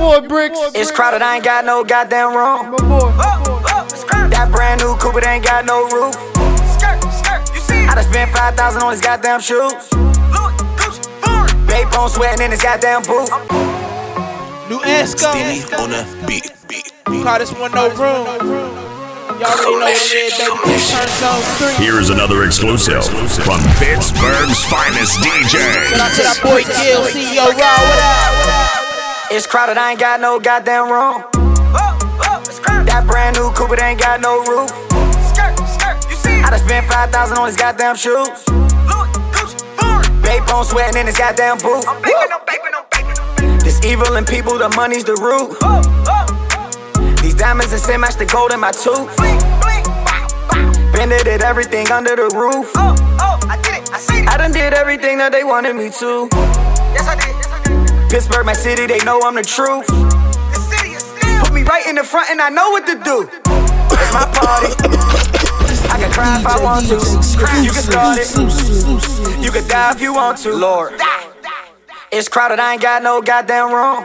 boy Bricks. It's crowded, I ain't got no goddamn room. My boy. That brand new coupe, it ain't got no roof. I done spent 5,000 on his goddamn shoes. Babe on sweating in his goddamn booth. New Esco. On the beat. beat, beat. Call this one no room. Y'all already know what it is, baby. This turn zone three. Here's another exclusive from Pittsburgh's finest DJ. Shout out to that boy Gil, CEO Raw. What up? What up? It's crowded, I ain't got no goddamn room. That brand new coupe, it ain't got no roof. I done spent 5,000 on his goddamn shoes. Babe on sweating in his goddamn booth. This evil in people, the money's the root. These diamonds and sin match the gold in my tooth. Bended it everything under the roof. I done did everything that they wanted me to. Pittsburgh, my city, they know I'm the truth. Put me right in the front and I know what to do. It's my party. I can cry if I want to. You can start it. You can die if you want to. Lord. It's crowded, I ain't got no goddamn room.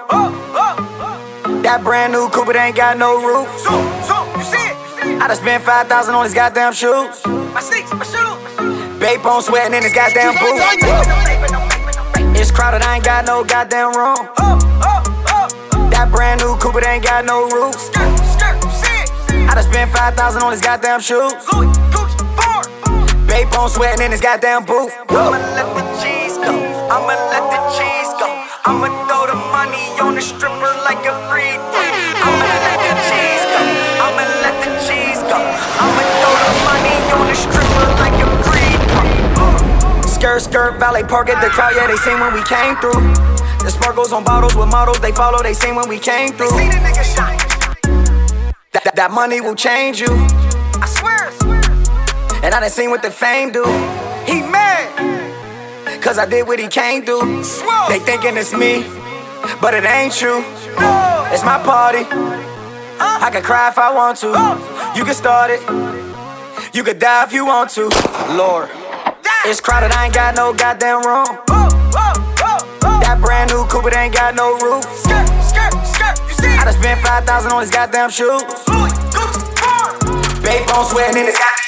That brand new coupe, it ain't got no roof. I done spent 5,000 on these goddamn shoes. My steez, my Babe on sweating in his goddamn booth. It's crowded, I ain't got no goddamn room. That brand new coupe, it ain't got no roof. I done spent 5,000 on his goddamn shoes. Babe on sweating in his goddamn booth. I'ma let the cheese go. I'ma let the cheese go. I'ma throw the money on the stripper like a free throw. Skirt, skirt, valet park at the crowd, yeah, they seen when we came through. The sparkles on bottles with models, they follow, they seen when we came through. That, that, that money will change you. I swear. And I done seen what the fame do. He mad. Cause I did what he can't do. They thinking it's me, but it ain't true. It's my party. I can cry if I want to. You can start it. You can die if you want to. Lord. It's crowded, I ain't got no goddamn room. That brand new coupe, it ain't got no roof. I done spent 5,000 on his goddamn shoes. Babe on sweating in his goddamn